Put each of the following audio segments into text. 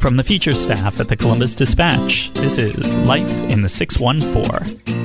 From the feature staff at the Columbus Dispatch, this is Life in the 614.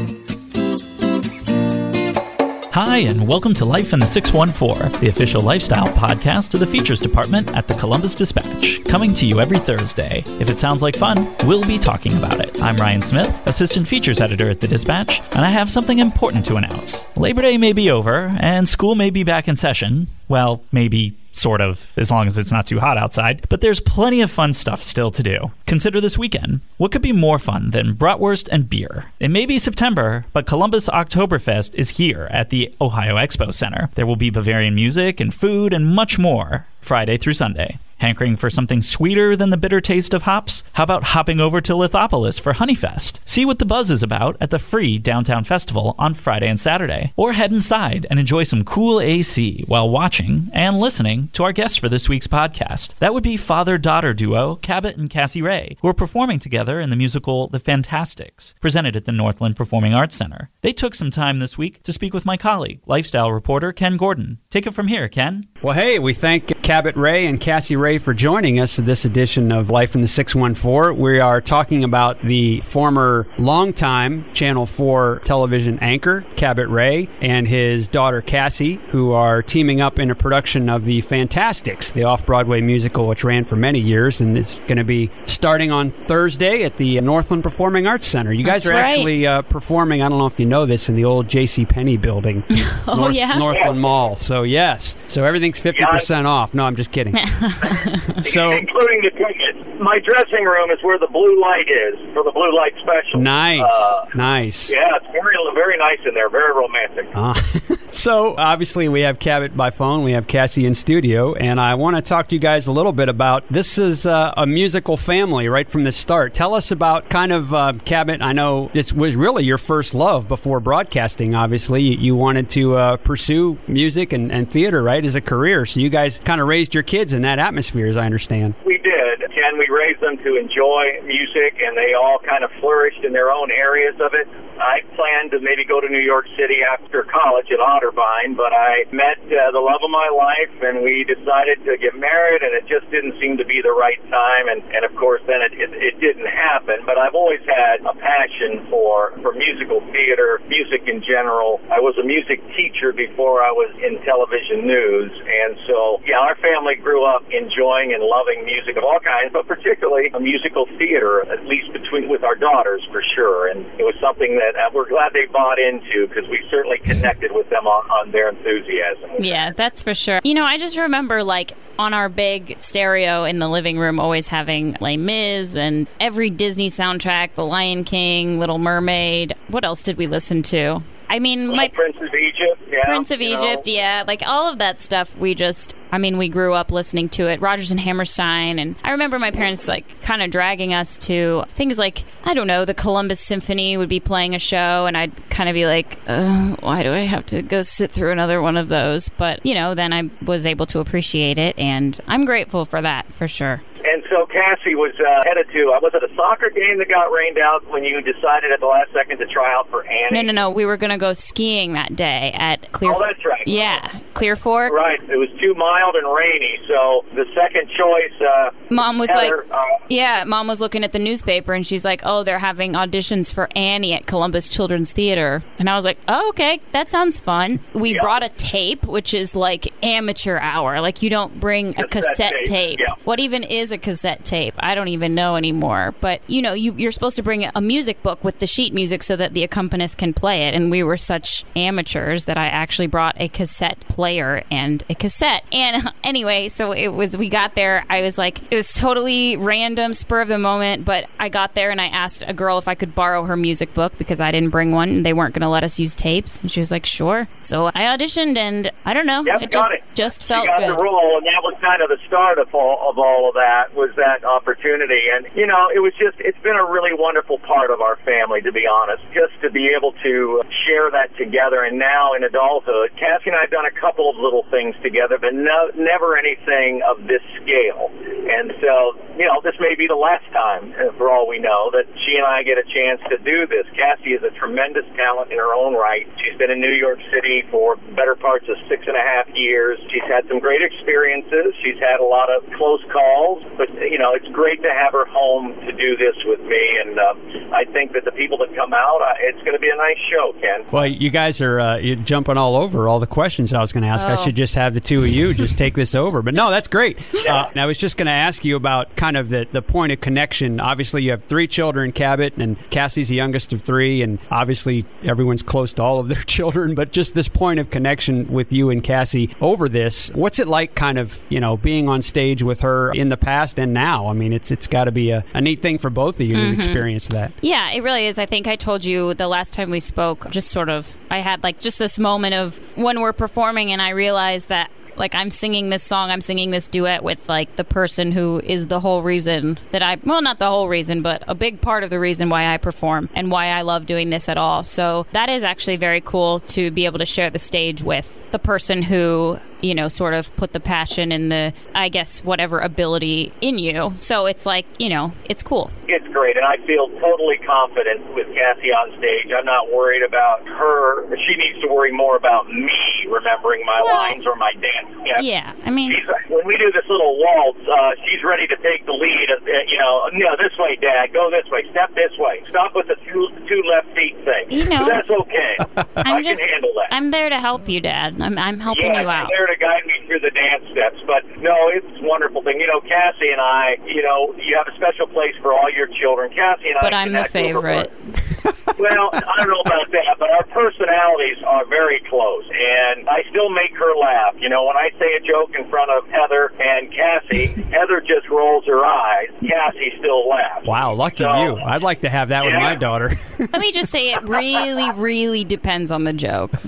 Hi, and welcome to Life in the 614, the official lifestyle podcast of the features department at the Columbus Dispatch, coming to you every Thursday. If it sounds like fun, we'll be talking about it. I'm Ryan Smith, assistant features editor at the Dispatch, and I have something important to announce. Labor Day may be over, and school may be back in session. Well, maybe sort of, as long as it's not too hot outside. But there's plenty of fun stuff still to do. Consider this weekend. What could be more fun than bratwurst and beer? It may be September, but Columbus Oktoberfest is here at the Ohio Expo Center. There will be Bavarian music and food and much more Friday through Sunday. Hankering for something sweeter than the bitter taste of hops? How about hopping over to Lithopolis for Honeyfest? See what the buzz is about at the free Downtown Festival on Friday and Saturday. Or head inside and enjoy some cool AC while watching and listening to our guests for this week's podcast. That would be father daughter duo Cabot and Cassie Rea, who are performing together in the musical The Fantasticks, presented at the Northland Performing Arts Center. They took some time this week to speak with my colleague, lifestyle reporter Ken Gordon. Take it from here, Ken. Well, hey, we thank Cabot Rea and Cassie Rea for joining us in this edition of Life in the 614. We are talking about the former longtime Channel 4 television anchor, Cabot Rea, and his daughter Cassie, who are teaming up in a production of The Fantasticks, the off Broadway musical which ran for many years and is going to be starting on Thursday at the Northland Performing Arts Center. You guys That's are right. actually uh, performing, I don't know if you know this, in the old J.C. Penney building, Oh, North- yeah? Northland Mall. So, yes. So everything's 50% off. No, I'm just kidding. so including the tickets. My dressing room is where the blue light is for the blue light special. nice, Uh, nice. yeah, it's very, very nice in there. Very romantic. Uh, so obviously we have Cabot by phone, we have Cassie in studio, and I want to talk to you guys a little bit about this is uh, a musical family right from the start. Tell us about kind of uh, Cabot. I know it was really your first love before broadcasting. Obviously, you, you wanted to uh, pursue music and, and theater right as a career. So you guys kind of raised your kids in that atmosphere, as I understand. We Ken, we raised them to enjoy music, and they all kind of flourished in their own areas of it. I planned to maybe go to New York City after college at Otterbein, but I met uh, the love of my life, and we decided to get married, and it just didn't seem to be the right time. And, and of course, then it, it, it didn't happen. But I've always had a passion for, for musical theater, music in general. I was a music teacher before I was in television news, and so, yeah, our family grew up enjoying and loving music of all kinds, but particularly a musical theater, at least between with our daughters for sure. And it was something that uh, we're glad they bought into because we certainly connected with them on, on their enthusiasm. Yeah, that's for sure. You know, I just remember like on our big stereo in the living room always having Les Mis and every Disney soundtrack, The Lion King, Little Mermaid. What else did we listen to? I mean, my Like Prince of Egypt, yeah. Prince of you know. Egypt, yeah, like all of that stuff. We just, I mean, we grew up listening to it. Rodgers and Hammerstein, and I remember my parents like kind of dragging us to things like I don't know, the Columbus Symphony would be playing a show, and I'd kind of be like, uh, why do I have to go sit through another one of those? But you know, then I was able to appreciate it, and I'm grateful for that for sure. And so Cassie was uh, headed to, uh, was it a soccer game that got rained out when you decided at the last second to try out for Annie? No, no, no. We were gonna go skiing that day at Clear. Oh, that's right. Yeah, Clear Fork. Right. It was too mild and rainy, so the second choice. Uh, Mom was Heather, like, uh, yeah, mom was looking at the newspaper and she's like, oh, they're having auditions for Annie at Columbus Children's Theater. And I was like, oh, okay, that sounds fun. We Yeah. brought a tape, which is like amateur hour. Like, you don't bring a Cassette cassette tape, tape. yeah. What even is a cassette tape? I don't even know anymore. But, you know, you, you're supposed to bring a music book with the sheet music so that the accompanist can play it. And we were such amateurs that I actually brought a cassette player and a cassette. And anyway, so it was, we got there. I was like, it was totally random, spur of the moment. But I got there and I asked a girl if I could borrow her music book because I didn't bring one and they weren't going to let us use tapes. And she was like, sure. So I auditioned and I don't know. Yep, it just, it. just you felt got good. the role, and that was kind of the start of all of all of that. Was that opportunity, and you know, it was just it's been a really wonderful part of our family, to be honest. Just to be able to share that together, and now in adulthood, Cassie and I have done a couple of little things together, but no, never anything of this scale. And so, you know, this may be the last time, uh, for all we know, that she and I get a chance to do this. Cassie is a tremendous talent in her own right. She's been in New York City for better parts of six and a half years. She's had some great experiences. She's had a lot of close calls, but you know, it's great to have her home to do this with me, and uh, I think that the people that come out, uh, it's going to be a nice show, Ken. Well, you guys are uh, you're jumping all over all the questions I was going to ask. I Oh. should just have the two of you just take this over. But no, that's great. Uh, and I was just going to ask you about kind of the, the point of connection. Obviously, you have three children, Cabot, and Cassie's the youngest of three, and obviously everyone's close to all of their children. But just this point of connection with you and Cassie over this, what's it like, kind of you know being on stage with her in the past and now? I mean, it's it's got to be a, a neat thing for both of you to mm-hmm. experience that. Yeah, it really is. I think I told you the last time we spoke, just sort of, I had like just this moment of when we're performing and I realized that like I'm singing this song, I'm singing this duet with like the person who is the whole reason that I, well, not the whole reason, but a big part of the reason why I perform and why I love doing this at all. So that is actually very cool to be able to share the stage with the person who, you know, sort of put the passion and the, I guess, whatever ability in you. So it's like, you know, it's cool. Great, and I feel totally confident with Cassie on stage. I'm not worried about her. She needs to worry more about me remembering my Well- lines or my dance steps. Yeah. I mean, She's, when we do this little waltz, uh, she's ready to take the lead. Uh, you know, no, this way, Dad. Go this way. Step this way. Stop with the two two left feet thing. You know- But that's okay. I I'm just, can handle that. I'm there to help you, Dad. I'm, I'm helping yeah, you out. she's there to guide me through the dance steps. But no, it's a wonderful thing. You know, Cassie and I, you know, you have a special place for all your children. Cassie and I. But I'm the favorite. well, I don't know about that, but our personalities are very close, and I still make her laugh. You know, when I say a joke in front of Heather and Cassie, Heather just rolls her eyes. Cassie still laughs. Wow, lucky So- you. I'd like to have that with my daughter. Let me just say, it really, really depends on the joke.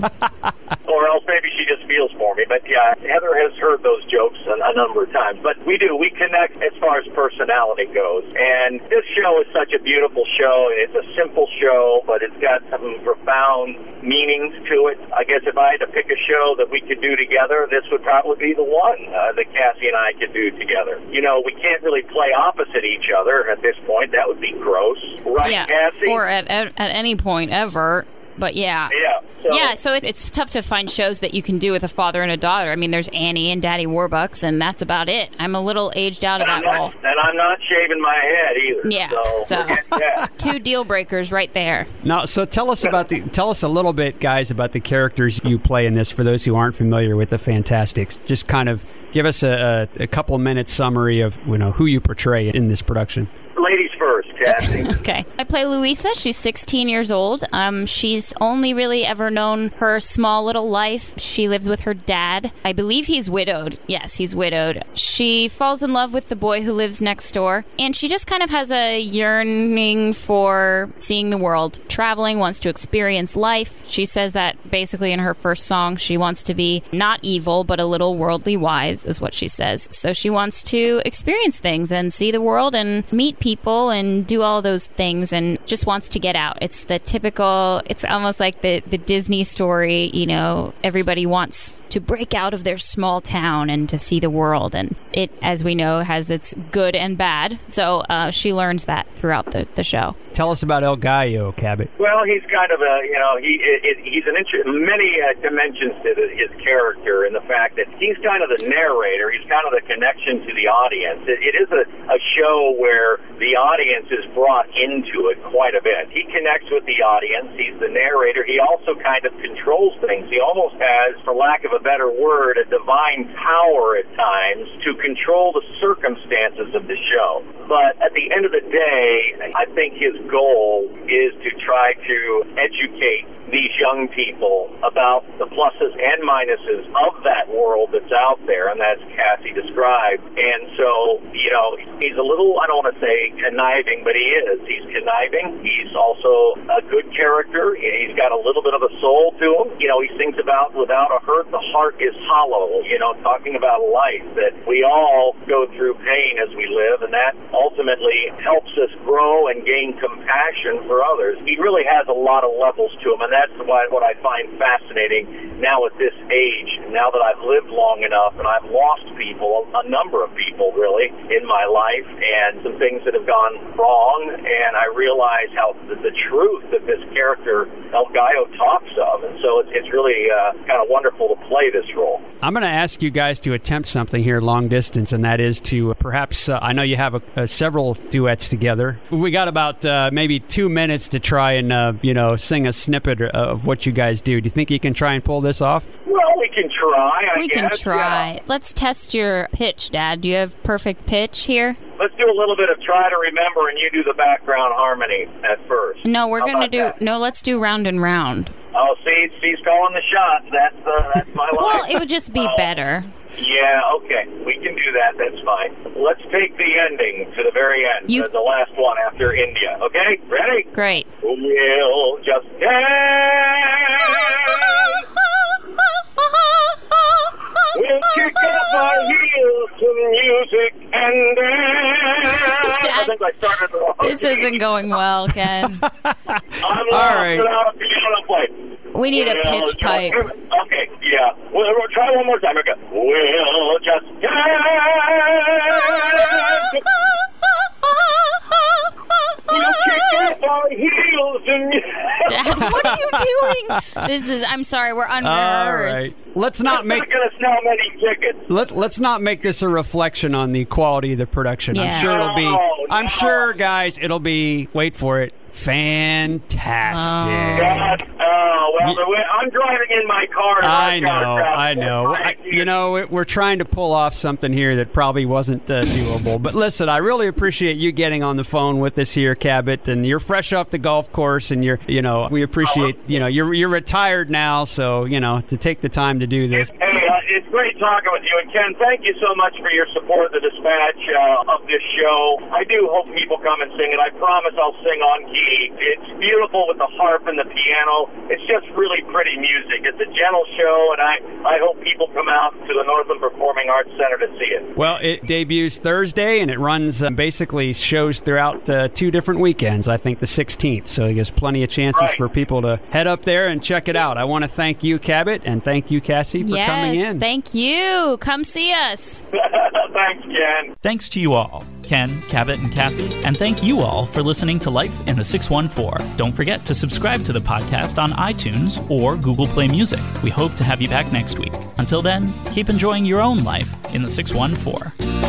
or else maybe she just feels for me. But yeah, Heather has heard those jokes a, a number of times. But we do, we connect as far as personality goes. And this show is such a beautiful show. It's a simple show, but it's got some profound meanings to it. I guess if I had to pick a show that we could do together, this would probably be the one uh, that Cassie and I could do together. You know, we can't really play opposite each other at this point. That would be gross. Right, yeah. Cassie? Or at, at, at any point ever. But yeah. yeah. So, Yeah, so it, it's tough to find shows that you can do with a father and a daughter. I mean, there's Annie and Daddy Warbucks, and that's about it. I'm a little aged out of And I'm, that role. and I'm not shaving my head either. Yeah, So, so- Two deal breakers right there. Now, so tell us about the tell us a little bit, guys, about the characters you play in this. For those who aren't familiar with the Fantasticks, just kind of give us a, a, a couple minute summary of you know who you portray in this production. Okay. I play Louisa. She's 16 years old. Um, she's only really ever known her small little life. She lives with her dad. I believe he's widowed. Yes, he's widowed. She falls in love with the boy who lives next door, and she just kind of has a yearning for seeing the world, traveling, wants to experience life. She says that basically in her first song, she wants to be not evil, but a little worldly wise, is what she says. So she wants to experience things and see the world and meet people and do all those things and just wants to get out. It's the typical, it's almost like the, the Disney story, you know, everybody wants to break out of their small town and to see the world. And it, as we know, has its good and bad. So uh, she learns that throughout the, the show. Tell us about El Gallo, Cabot. Well, he's kind of a, you know, he it, it, he's an inter- many uh, dimensions to the, his character, and the fact that he's kind of the narrator. He's kind of the connection to the audience. It, it is a, a show where the audience is brought into it quite a bit. He connects with the audience. He's the narrator. He also kind of controls things. He almost has, for lack of a better word, a divine power at times to control the circumstances of the show. But at the end of the day, I think his goal is to try to educate these young people about the pluses and minuses of that world that's out there, and that's Cassie described. And so, you know, he's a little, I don't want to say conniving, but he is. He's conniving. He's also a good character. He's got a little bit of a soul to him. You know, he sings about without a hurt, the heart is hollow, you know, talking about life, that we all go through pain as we live, and that ultimately helps us grow and gain compassion for others. He really has a lot of levels to him, and that's why what I find fascinating now at this age, now that I've lived long enough and I've lost people, a number of people really, in my life, and some things that have gone wrong, and I realize how the, the truth that this character El Gallo talks of, and so it's, it's really uh, kind of wonderful to play this role. I'm going to ask you guys to attempt something here long distance, and that is to perhaps, uh, I know you have a, a several duets together. We got about uh, maybe two minutes to try and, uh, you know, sing a snippet of what you guys do. Do you think you can try and pull this off? Well, we can try. I we guess. can try. Yeah. Let's test your pitch, Dad. Do you have perfect pitch here? Let's do a little bit of try to remember, and you do the background harmony at first. No, we're gonna do. that? No, let's do round and round. See, she's calling the shots. That's uh, that's my line. Well, it would just be better. Yeah, okay. We can do that. That's fine. Let's take the ending to the very end, You- the last one after India. Okay? Ready? Great. We'll just dance. We'll kick up our heels to music and dance. I think I started the wrong This key. isn't going well, Ken. I'm lost right. without a piano play. We need a We'll pitch just- pipe. Okay, yeah. We'll, we'll try one more time. Okay. We'll just dance. We'll kick up our heels and. What are you doing? This is. I'm sorry. We're All unrehearsed. right. Let's not I'm make not going to sell many tickets. let let's not make this a reflection on the quality of the production. Yeah. I'm sure it'll be. No, I'm no. sure, guys, it'll be. Wait for it. Oh. Fantastic. God, oh, uh, the way, I'm driving in my car. I I've got a know, I know. I, you know, we're trying to pull off something here that probably wasn't uh, doable. But listen, I really appreciate you getting on the phone with us here, Cabot. And you're fresh off the golf course, and you're, you know, we appreciate, you know, you're you're retired now, so you know, to take the time to do this. Hey, uh, it's great talking with you. And Ken, thank you so much for your support of the dispatch uh, of this show. I do hope people come and sing it. I promise I'll sing on key. It's beautiful with the harp and the piano. It's just really pretty music. It's a gentle show, and I, I hope people come out to the Northland Performing Arts Center to see it. Well, it debuts Thursday, and it runs uh, basically shows throughout uh, two different weekends. I think the 16th, so there's plenty of chances Right. for people to head up there and check it out. I want to thank you, Cabot, and thank you, Cassie, for coming Yes. in. Thank you. Come see us. Thanks, Ken. Thanks to you all, Ken, Cabot, and Cassie, and thank you all for listening to Life in the 614. Don't forget to subscribe to the podcast on iTunes or Google Play Music. We hope to have you back next week. Until then, keep enjoying your own life in the 614.